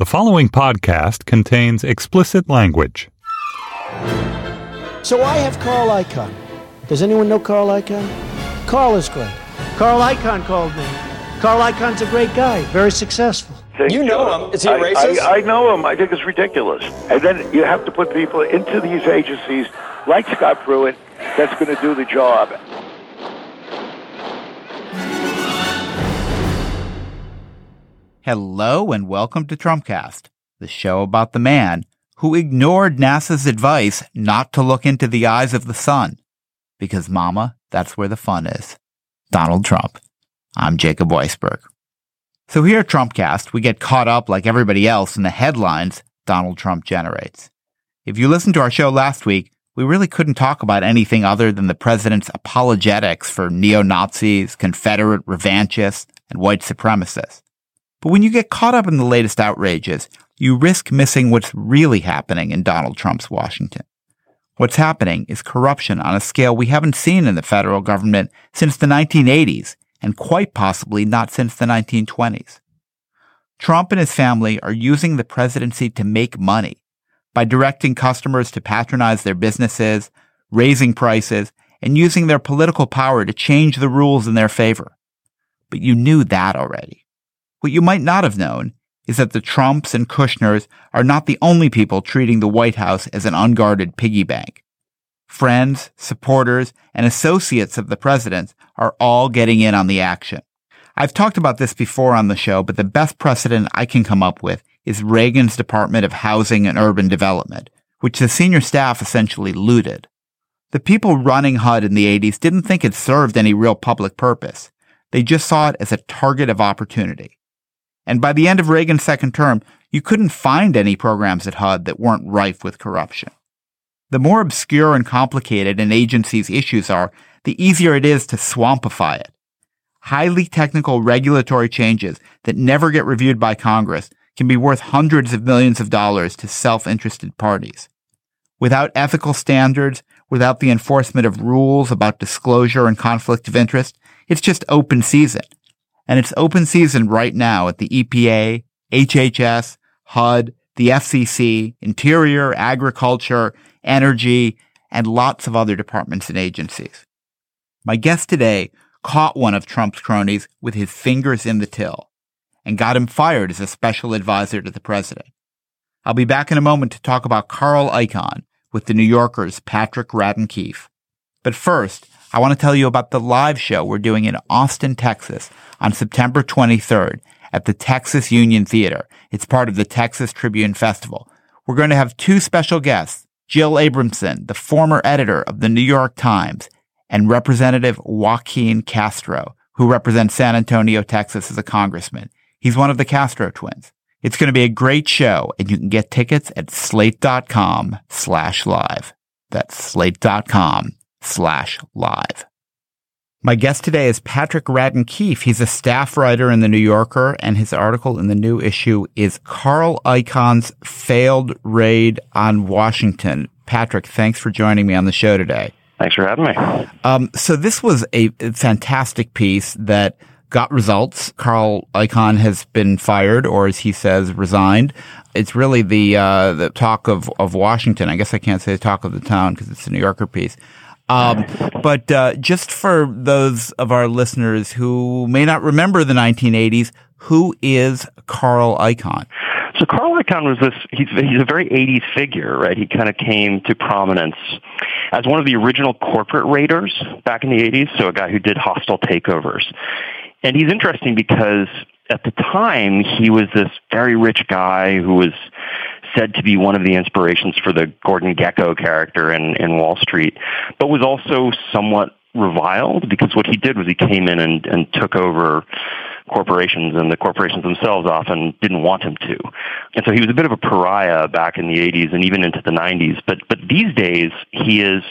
The following podcast contains explicit language. So I have Carl Icahn. Does anyone know Carl Icahn? Carl is great. Carl Icahn called me. Carl Icahn's a great guy, very successful. Thank You know him. Is he a I- racist? I, I know him. I think it's ridiculous. And then you have to put people into these agencies like Scott Pruitt that's going to do the job. Hello and welcome to Trumpcast, the show about the man who ignored NASA's advice not to look into the eyes of the sun. Because, mama, that's where the fun is. Donald Trump. I'm Jacob Weisberg. So here at Trumpcast, we get caught up like everybody else in the headlines Donald Trump generates. If you listened to our show last week, we really couldn't talk about anything other than the president's apologetics for neo-Nazis, Confederate revanchists, and white supremacists. But when you get caught up in the latest outrages, you risk missing what's really happening in Donald Trump's Washington. What's happening is corruption on a scale we haven't seen in the federal government since the 1980s, and quite possibly not since the 1920s. Trump and his family are using the presidency to make money by directing customers to patronize their businesses, raising prices, and using their political power to change the rules in their favor. But you knew that already. What you might not have known is that the Trumps and Kushners are not the only people treating the White House as an unguarded piggy bank. Friends, supporters, and associates of the president are all getting in on the action. I've talked about this before on the show, but the best precedent I can come up with is Reagan's Department of Housing and Urban Development, which the senior staff essentially looted. The people running HUD in the 80s didn't think it served any real public purpose. They just saw it as a target of opportunity. And by the end of Reagan's second term, you couldn't find any programs at HUD that weren't rife with corruption. The more obscure and complicated an agency's issues are, the easier it is to swampify it. Highly technical regulatory changes that never get reviewed by Congress can be worth hundreds of millions of dollars to self-interested parties. Without ethical standards, without the enforcement of rules about disclosure and conflict of interest, it's just open season. And it's open season right now at the EPA, HHS, HUD, the FCC, Interior, Agriculture, Energy, and lots of other departments and agencies. My guest today caught one of Trump's cronies with his fingers in the till and got him fired as a special advisor to the president. I'll be back in a moment to talk about Carl Icahn with the New Yorker's Patrick Radden Keefe. But first, I want to tell you about the live show we're doing in Austin, Texas on September 23rd at the Texas Union Theater. It's part of the Texas Tribune Festival. We're going to have two special guests, Jill Abramson, the former editor of the New York Times, and Representative Joaquin Castro, who represents San Antonio, Texas as a congressman. He's one of the Castro twins. It's going to be a great show, and you can get tickets at slate.com slash live. That's slate.com slash live. My guest today is Patrick Radden Keefe. He's a staff writer in the New Yorker, and his article in the new issue is Carl Icahn's failed raid on Washington. Patrick, thanks for joining me on the show today. Thanks for having me. Um, so this was a fantastic piece that got results. Carl Icahn has been fired, or as he says, resigned. It's really the uh, the talk of, of Washington. I guess I can't say the talk of the town because it's a New Yorker piece. Um, but uh, just for those of our listeners who may not remember the 1980s, who is Carl Icahn? So Carl Icahn was this, he's, he's a very 80s figure, right? He kind of came to prominence as one of the original corporate raiders back in the 80s, so a guy who did hostile takeovers. And he's interesting because at the time he was this very rich guy who was said to be one of the inspirations for the Gordon Gekko character in, in Wall Street, but was also somewhat reviled because what he did was he came in and, and took over corporations and the corporations themselves often didn't want him to. And so he was a bit of a pariah back in the 80s and even into the 90s. But, but these days he is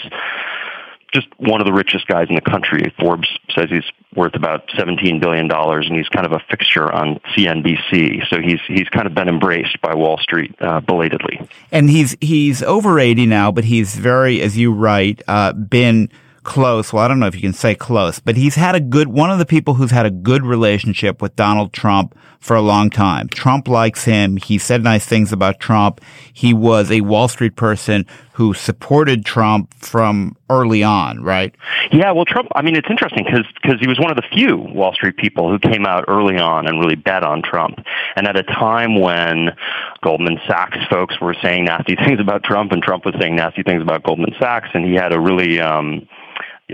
just one of the richest guys in the country. Forbes says he's worth about $17 billion and he's kind of a fixture on CNBC. So he's, he's kind of been embraced by Wall Street uh, belatedly. And he's, he's over 80 now, but he's very, as you write, uh, been close. Well, I don't know if you can say close, but he's had a good, one of the people who's had a good relationship with Donald Trump for a long time. Trump likes him. He said nice things about Trump. He was a Wall Street person who supported Trump from early on, right? Yeah, well, Trump, I mean, it's interesting because he was one of the few Wall Street people who came out early on and really bet on Trump. And at a time when Goldman Sachs folks were saying nasty things about Trump and Trump was saying nasty things about Goldman Sachs, and he had a really, um,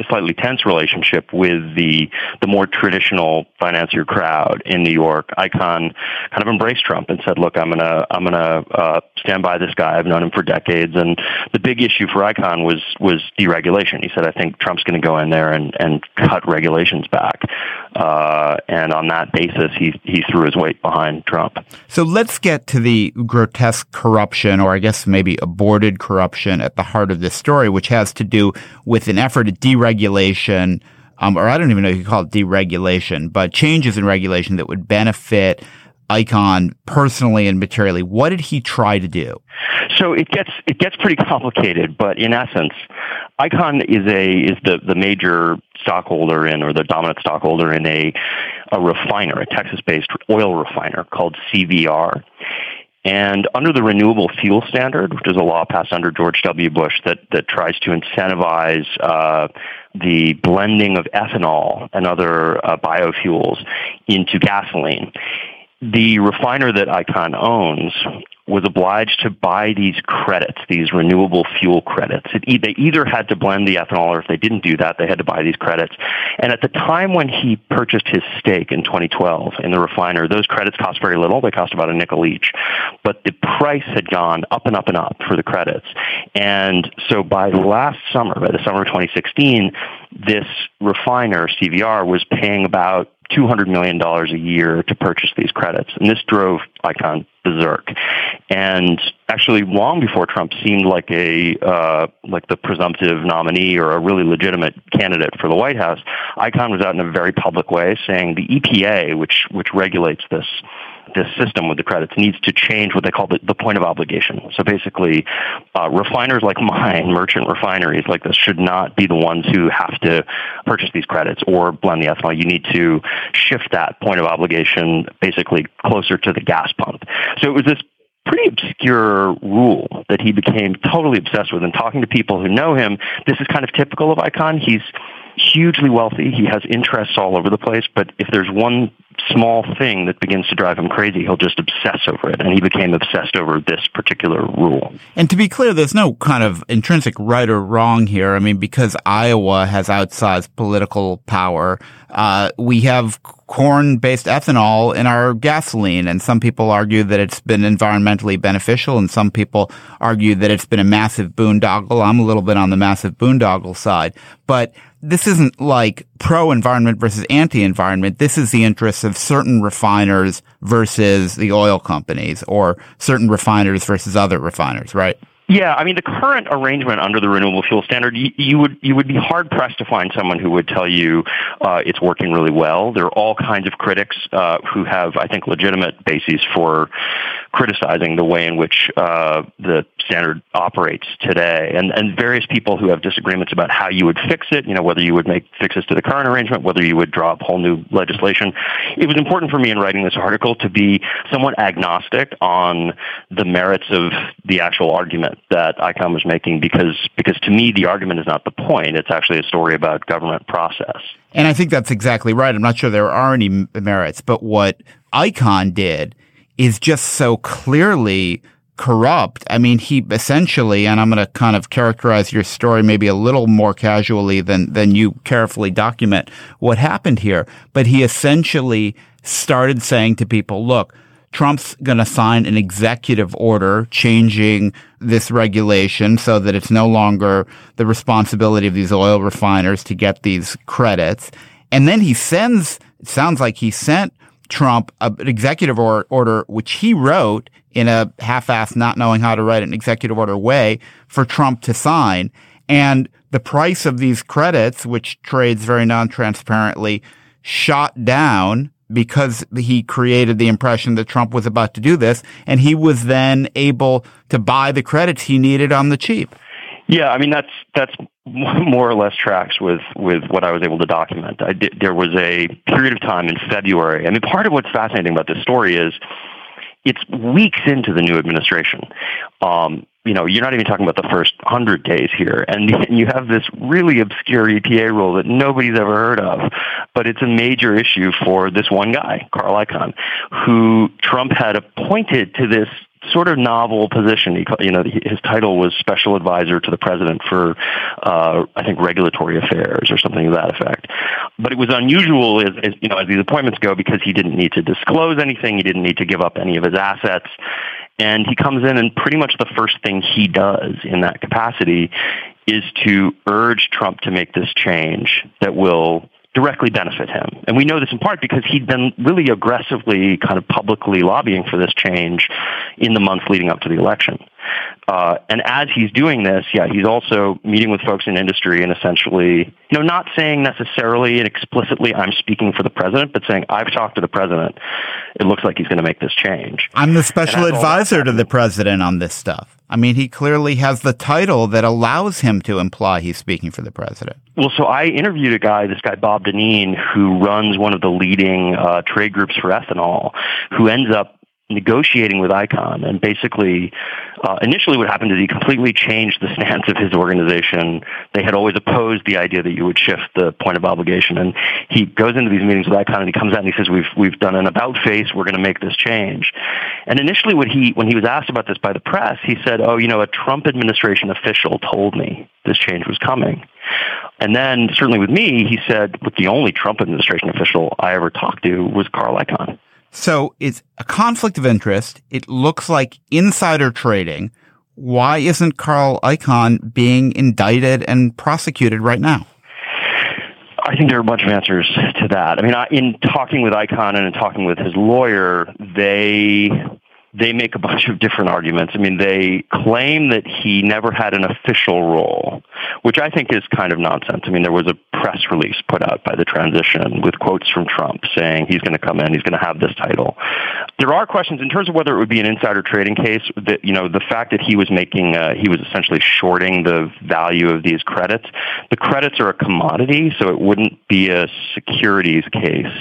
slightly tense relationship with the the more traditional financier crowd in New York. Icahn kind of embraced Trump and said, "Look, I'm gonna I'm gonna uh, stand by this guy. I've known him for decades." And the big issue for Icahn was was deregulation. He said, "I think Trump's going to go in there and and cut regulations back." Uh, and on that basis, he he threw his weight behind Trump. So let's get to the grotesque corruption, or I guess maybe aborted corruption, at the heart of this story, which has to do with an effort at deregulation regulation, um, or I don't even know if you call it deregulation, but changes in regulation that would benefit Icahn personally and materially. What did he try to do? So it gets it gets pretty complicated, but in essence, Icahn is a is the, the major stockholder in or the dominant stockholder in a a refiner, a Texas based oil refiner called CVR. And under the renewable fuel standard, which is a law passed under George W. Bush that, that tries to incentivize uh, the blending of ethanol and other uh, biofuels into gasoline, the refiner that Icahn owns was obliged to buy these credits, these renewable fuel credits. It, they either had to blend the ethanol, or if they didn't do that, they had to buy these credits. And at the time when he purchased his stake in 2012 in the refiner, those credits cost very little. They cost about a nickel each. But the price had gone up and up and up for the credits. And so by last summer, by the summer of 2016, this refiner, CVR, was paying about $200 million a year to purchase these credits. And this drove Icahn berserk. And actually, long before Trump seemed like a uh, like the presumptive nominee or a really legitimate candidate for the White House, Icahn was out in a very public way saying the EPA, which which regulates this this system with the credits needs to change what they call the, the point of obligation. So basically, uh, refiners like mine, merchant refineries like this, should not be the ones who have to purchase these credits or blend the ethanol. You need to shift that point of obligation basically closer to the gas pump. So it was this pretty obscure rule that he became totally obsessed with. And talking to people who know him, this is kind of typical of Icahn. He's hugely wealthy. He has interests all over the place. But if there's one small thing that begins to drive him crazy, he'll just obsess over it. And he became obsessed over this particular rule. And to be clear, there's no kind of intrinsic right or wrong here. I mean, because Iowa has outsized political power, uh, we have corn based ethanol in our gasoline. And some people argue that it's been environmentally beneficial, and some people argue that it's been a massive boondoggle. I'm a little bit on the massive boondoggle side. But this isn't like pro environment versus anti environment. This is the interests of certain refiners versus the oil companies or certain refiners versus other refiners, right? Yeah, I mean the current arrangement under the renewable fuel standard, you, you would you would be hard pressed to find someone who would tell you uh, it's working really well. There are all kinds of critics uh, who have, I think, legitimate bases for criticizing the way in which uh, the standard operates today, and and various people who have disagreements about how you would fix it. You know, whether you would make fixes to the current arrangement, whether you would draw up whole new legislation. It was important for me in writing this article to be somewhat agnostic on the merits of the actual argument that Icahn was making because because to me the argument is not the point. It's actually a story about government process. And I think that's exactly right. I'm not sure there are any merits, but what Icahn did is just so clearly corrupt. I mean, he essentially, and I'm going to kind of characterize your story maybe a little more casually than, than you carefully document what happened here, but he essentially started saying to people, look, Trump's going to sign an executive order changing this regulation so that it's no longer the responsibility of these oil refiners to get these credits. And then he sends, it sounds like he sent Trump an executive or, order, which he wrote in a half-assed, not knowing how to write an executive order way for Trump to sign. And the price of these credits, which trades very non-transparently, shot down because he created the impression that Trump was about to do this. And he was then able to buy the credits he needed on the cheap. Yeah, I mean that's that's more or less tracks with with what I was able to document. I did, there was a period of time in February. I mean, part of what's fascinating about this story is it's weeks into the new administration. Um, you know, you're not even talking about the first hundred days here, and, and you have this really obscure EPA rule that nobody's ever heard of, but it's a major issue for this one guy, Carl Icahn, who Trump had appointed to this sort of novel position. He, you know, his title was special advisor to the president for, uh, I think, regulatory affairs or something to that effect. But it was unusual, as, as you know, as these appointments go, because he didn't need to disclose anything. He didn't need to give up any of his assets. And he comes in, and pretty much the first thing he does in that capacity is to urge Trump to make this change that will directly benefit him. And we know this in part because he'd been really aggressively kind of publicly lobbying for this change in the months leading up to the election. Uh, and as he's doing this, yeah, he's also meeting with folks in industry and essentially, you know, not saying necessarily and explicitly, I'm speaking for the president, but saying, I've talked to the president. It looks like he's going to make this change. I'm the special advisor to the president on this stuff. I mean, he clearly has the title that allows him to imply he's speaking for the president. Well, so I interviewed a guy, this guy Bob Dinneen, who runs one of the leading uh, trade groups for ethanol, who ends up negotiating with Icahn, and basically, uh, initially, what happened is he completely changed the stance of his organization. They had always opposed the idea that you would shift the point of obligation, and he goes into these meetings with Icahn, and he comes out and he says, "We've we've done an about face. We're going to make this change." And initially, what he when he was asked about this by the press, he said, "Oh, you know, a Trump administration official told me this change was coming." And then, certainly with me, he said, "With the only Trump administration official I ever talked to was Carl Icahn." So it's a conflict of interest. It looks like insider trading. Why isn't Carl Icahn being indicted and prosecuted right now? I think there are a bunch of answers to that. I mean, in talking with Icahn and in talking with his lawyer, they they make a bunch of different arguments. I mean, they claim that he never had an official role, which I think is kind of nonsense. I mean, there was a press release put out by the transition with quotes from Trump saying he's going to come in, he's going to have this title. There are questions in terms of whether it would be an insider trading case. That you know, the fact that he was making, uh, he was essentially shorting the value of these credits. The credits are a commodity, so it wouldn't be a securities case,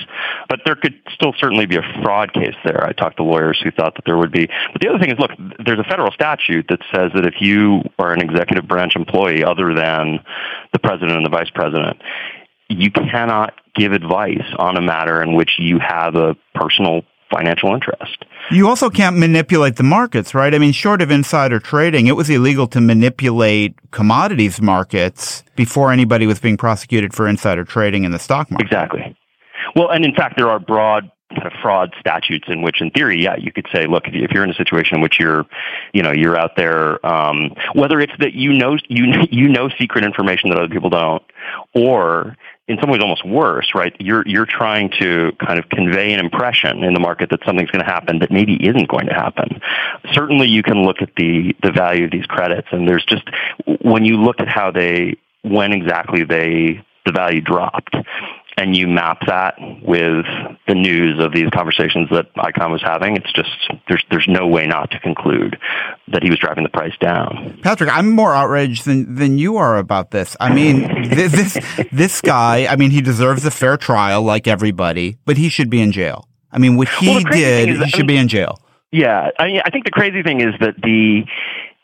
but there could still certainly be a fraud case there. I talked to lawyers who thought that there would be. But the other thing is, look, there's a federal statute that says that if you are an executive branch employee other than the president and the vice president, you cannot give advice on a matter in which you have a personal financial interest. You also can't manipulate the markets, right? I mean, short of insider trading, it was illegal to manipulate commodities markets before anybody was being prosecuted for insider trading in the stock market. Exactly. Well, and in fact, there are broad kind of fraud statutes in which, in theory, yeah, you could say, look, if you're in a situation in which you're, you know, you're out there, um, whether it's that you know you you know secret information that other people don't, or in some ways almost worse, right? You're you're trying to kind of convey an impression in the market that something's going to happen that maybe isn't going to happen. Certainly, you can look at the the value of these credits, and there's just when you look at how they when exactly they the value dropped and you map that with the news of these conversations that Icahn was having, it's just there's there's no way not to conclude that he was driving the price down. Patrick, I'm more outraged than than you are about this. I mean, this this guy, I mean, he deserves a fair trial like everybody, but he should be in jail. I mean, what he well, did, he should be in jail. Yeah, I mean, I think the crazy thing is that the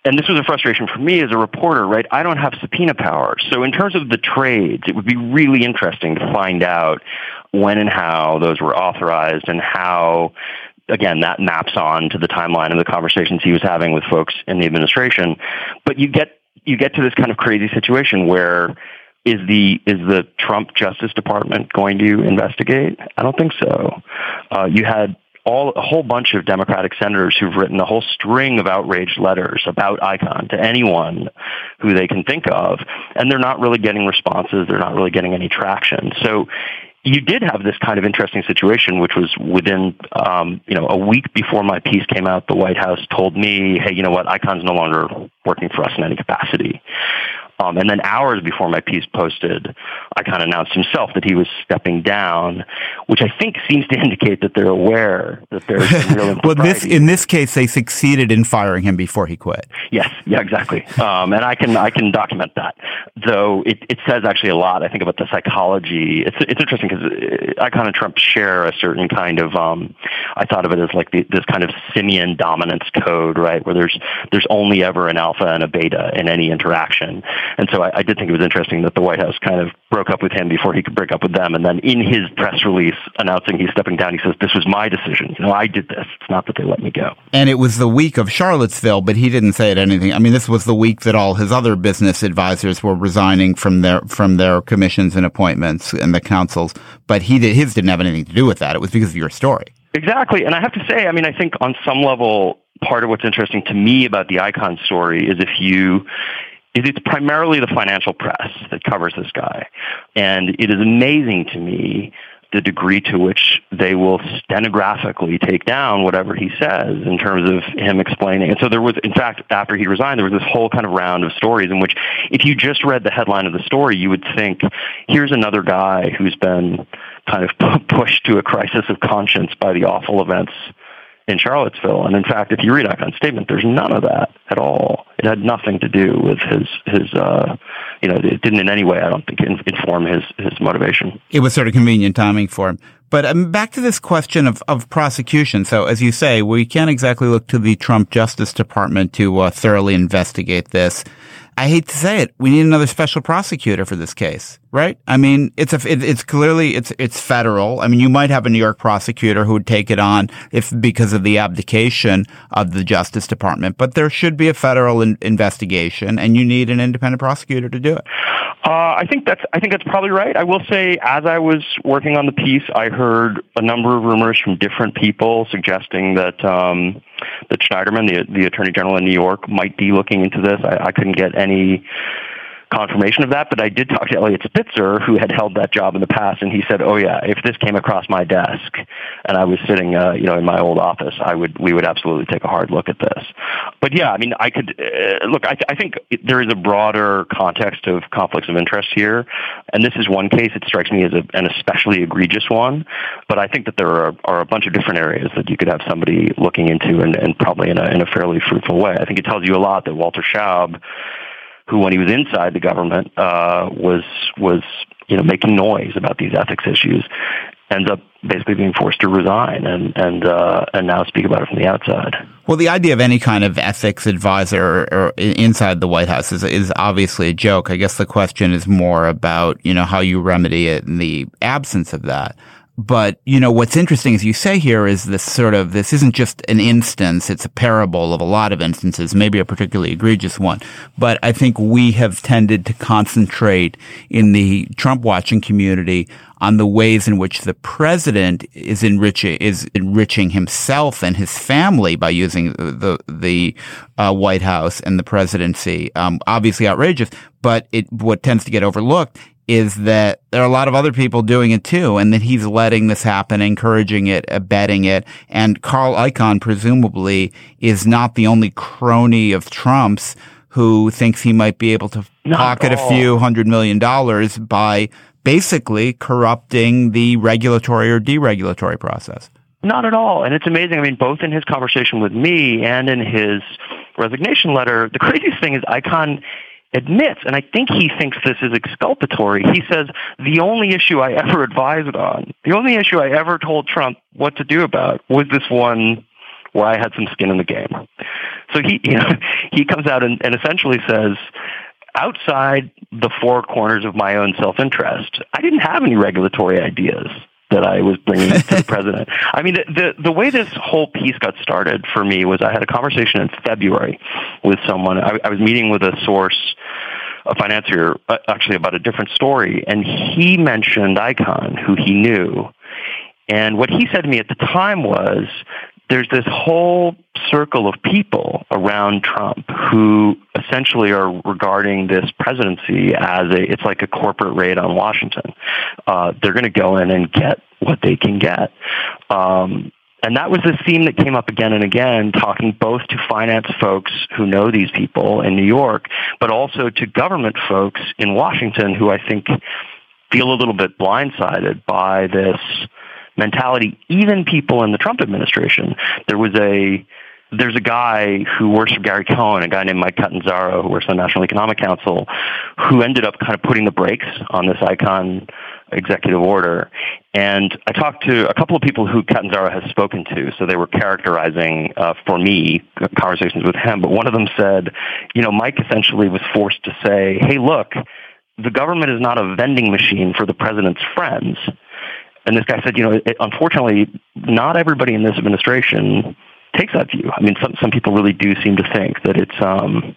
and this was a frustration for me as a reporter, right? I don't have subpoena power. So in terms of the trades, it would be really interesting to find out when and how those were authorized and how again, that maps on to the timeline of the conversations he was having with folks in the administration. But you get you get to this kind of crazy situation where is the is the Trump Justice Department going to investigate? I don't think so. Uh, you had all a whole bunch of Democratic senators who've written a whole string of outraged letters about Icahn to anyone who they can think of, and they're not really getting responses. They're not really getting any traction. So you did have this kind of interesting situation, which was within, um, you know, a week before my piece came out, the White House told me, hey, you know what, Icahn's no longer working for us in any capacity. Um, and then hours before my piece posted, Icahn announced himself that he was stepping down, which I think seems to indicate that they're aware that there's real well, this in this case, they succeeded in firing him before he quit. Yes, yeah, exactly. Um, and I can I can document that. Though it, it says actually a lot, I think, about the psychology. It's it's interesting because uh, Icahn and Trump share a certain kind of. Um, I thought of it as like the, this kind of simian dominance code, right? Where there's there's only ever an alpha and a beta in any interaction and so I, I did think it was interesting that the White House kind of broke up with him before he could break up with them. And then in his press release announcing he's stepping down, he says, "This was my decision. You know, I did this. It's not that they let me go." And it was the week of Charlottesville, but he didn't say it anything. I mean, this was the week that all his other business advisors were resigning from their from their commissions and appointments and the councils. But he did his didn't have anything to do with that. It was because of your story. Exactly. And I have to say, I mean, I think on some level, part of what's interesting to me about the Icahn story is if you is it's primarily the financial press that covers this guy. And it is amazing to me the degree to which they will stenographically take down whatever he says in terms of him explaining. And so there was, in fact, after he resigned, there was this whole kind of round of stories in which if you just read the headline of the story, you would think, here's another guy who's been kind of pushed to a crisis of conscience by the awful events in Charlottesville. And in fact, if you read Icahn's statement, there's none of that at all. It had nothing to do with his his uh, you know it didn't in any way I don't think inform his his motivation. It was sort of convenient timing for him. But um, back to this question of, of prosecution. So, as you say, we can't exactly look to the Trump Justice Department to uh, thoroughly investigate this. I hate to say it, we need another special prosecutor for this case, right? I mean, it's a, it, it's clearly, it's, it's federal. I mean, you might have a New York prosecutor who would take it on if, because of the abdication of the Justice Department, but there should be a federal in, investigation and you need an independent prosecutor to do it. Uh, I think that's I think that's probably right. I will say, as I was working on the piece, I heard a number of rumors from different people suggesting that um, that Schneiderman, the the Attorney General in New York, might be looking into this. I, I couldn't get any confirmation of that, but I did talk to Eliot Spitzer, who had held that job in the past, and he said, "Oh yeah, if this came across my desk and I was sitting, uh, you know, in my old office, I would we would absolutely take a hard look at this." But yeah, I mean, I could uh, look. I, th- I think there is a broader context of conflicts of interest here, and this is one case. It strikes me as a, an especially egregious one, but I think that there are, are a bunch of different areas that you could have somebody looking into, and, and probably in a in a fairly fruitful way. I think it tells you a lot that Walter Shaub who, when he was inside the government, uh, was was you know making noise about these ethics issues, ends up basically being forced to resign and and uh, and now speak about it from the outside. Well, the idea of any kind of ethics advisor or, or inside the White House is is obviously a joke. I guess the question is more about you know how you remedy it in the absence of that. But, you know, what's interesting, as you say here, is this sort of, this isn't just an instance, it's a parable of a lot of instances, maybe a particularly egregious one. But I think we have tended to concentrate in the Trump watching community on the ways in which the president is enriching is enriching himself and his family by using the the uh, White House and the presidency. Um, obviously outrageous, but it what tends to get overlooked is that there are a lot of other people doing it too, and that he's letting this happen, encouraging it, abetting it. And Carl Icahn, presumably, is not the only crony of Trump's who thinks he might be able to not pocket a few hundred million dollars by basically corrupting the regulatory or deregulatory process. Not at all. And it's amazing. I mean, both in his conversation with me and in his resignation letter, the craziest thing is Icahn admits, and I think he thinks this is exculpatory, he says, the only issue I ever advised on, the only issue I ever told Trump what to do about was this one where I had some skin in the game. So he, you know, he comes out and, and essentially says, outside the four corners of my own self-interest, I didn't have any regulatory ideas. That I was bringing to the president. I mean, the, the the way this whole piece got started for me was I had a conversation in February with someone. I, I was meeting with a source a financier uh, actually about a different story, and he mentioned Icahn, who he knew. And what he said to me at the time was, there's this whole circle of people around Trump who essentially are regarding this presidency as a it's like a corporate raid on Washington. Uh, they're going to go in and get what they can get. Um, and that was the theme that came up again and again, talking both to finance folks who know these people in New York, but also to government folks in Washington who I think feel a little bit blindsided by this mentality. Even people in the Trump administration. There was a there's a guy who works for Gary Cohn, a guy named Mike Catanzaro, who works on the National Economic Council, who ended up kind of putting the brakes on this Icahn executive order. And I talked to a couple of people who Catanzaro has spoken to, so they were characterizing uh, for me conversations with him. But one of them said, you know, Mike essentially was forced to say, hey, look, the government is not a vending machine for the president's friends. And this guy said, you know, it, unfortunately, not everybody in this administration takes that view. I mean, some some people really do seem to think that it's um,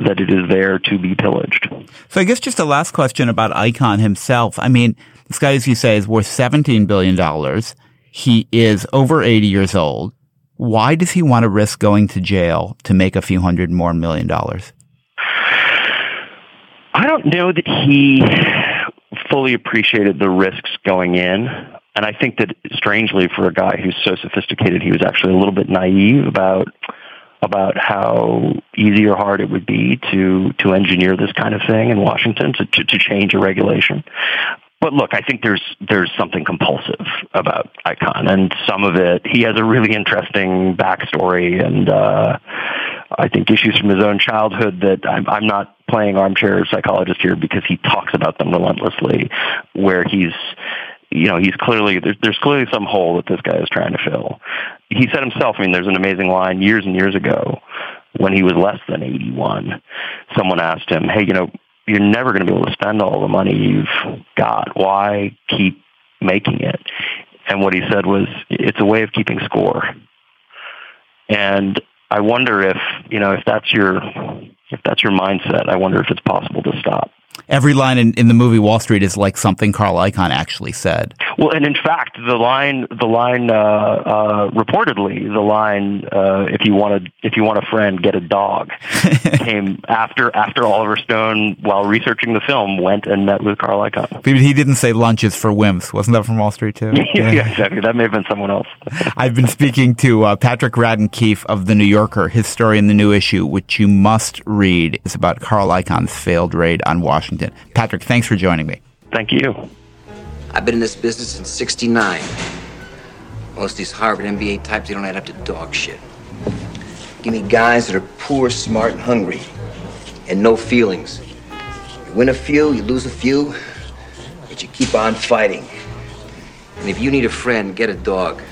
that it is there to be pillaged. So I guess just a last question about Icahn himself. I mean, this guy, as you say, is worth $17 billion. He is over 80 years old. Why does he want to risk going to jail to make a few hundred more million dollars? I don't know that he fully appreciated the risks going in. And I think that strangely for a guy who's so sophisticated, he was actually a little bit naive about about how easy or hard it would be to to engineer this kind of thing in Washington to to, to change a regulation. But look, I think there's there's something compulsive about Icahn, and some of it he has a really interesting backstory, and uh, I think issues from his own childhood that I'm, I'm not playing armchair psychologist here because he talks about them relentlessly, where he's you know, he's clearly there's, there's clearly some hole that this guy is trying to fill. He said himself. I mean, there's an amazing line years and years ago when he was less than 81. Someone asked him, "Hey, you know, you're never going to be able to spend all the money you've got. Why keep making it?" And what he said was, "It's a way of keeping score." And I wonder if you know if that's your if that's your mindset. I wonder if it's possible to stop. Every line in, in the movie Wall Street is like something Carl Icahn actually said. Well, and in fact, the line, the line, uh, uh, reportedly, the line, uh, "If you want a, if you want a friend, get a dog," came after after Oliver Stone, while researching the film, went and met with Carl Icahn. He didn't say lunches for wimps. Wasn't that from Wall Street too? yeah, yeah, exactly. That may have been someone else. I've been speaking to uh, Patrick Radden Keefe of the New Yorker. His story in the new issue, which you must read, is about Carl Icahn's failed raid on Washington. Patrick, thanks for joining me. Thank you. I've been in this business since 69. Most of these Harvard MBA types, they don't add up to dog shit. Give me guys that are poor, smart, and hungry, and no feelings. You win a few, you lose a few, but you keep on fighting. And if you need a friend, get a dog.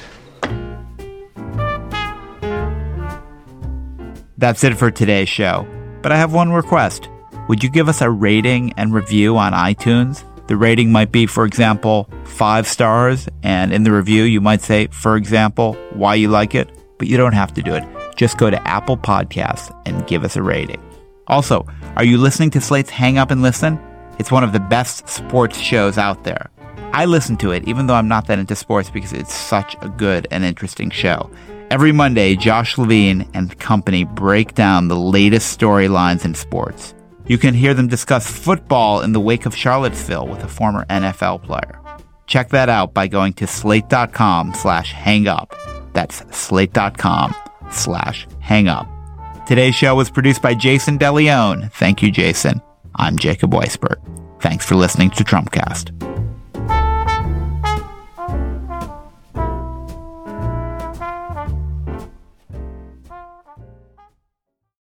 That's it for today's show. But I have one request. Would you give us a rating and review on iTunes? The rating might be, for example, five stars, and in the review, you might say, for example, why you like it, but you don't have to do it. Just go to Apple Podcasts and give us a rating. Also, are you listening to Slate's Hang Up and Listen? It's one of the best sports shows out there. I listen to it, even though I'm not that into sports, because it's such a good and interesting show. Every Monday, Josh Levin and company break down the latest storylines in sports. You can hear them discuss football in the wake of Charlottesville with a former NFL player. Check that out by going to slate.com slash hangup. That's slate.com slash hangup. Today's show was produced by Jason DeLeon. Thank you, Jason. I'm Jacob Weisberg. Thanks for listening to Trumpcast.